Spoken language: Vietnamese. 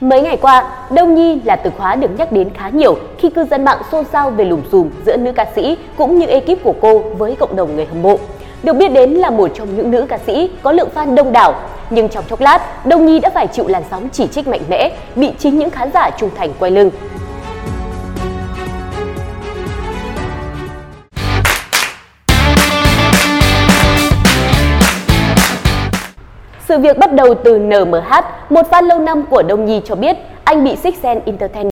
Mấy ngày qua, Đông Nhi là từ khóa được nhắc đến khá nhiều khi cư dân mạng xôn xao về lùm xùm giữa nữ ca sĩ cũng như ekip của cô với cộng đồng người hâm mộ. Được biết đến là một trong những nữ ca sĩ có lượng fan đông đảo, nhưng trong chốc lát, Đông Nhi đã phải chịu làn sóng chỉ trích mạnh mẽ, bị chính những khán giả trung thành quay lưng. Sự việc bắt đầu từ NMH, một fan lâu năm của Đông Nhi cho biết anh bị Sixten Entertainment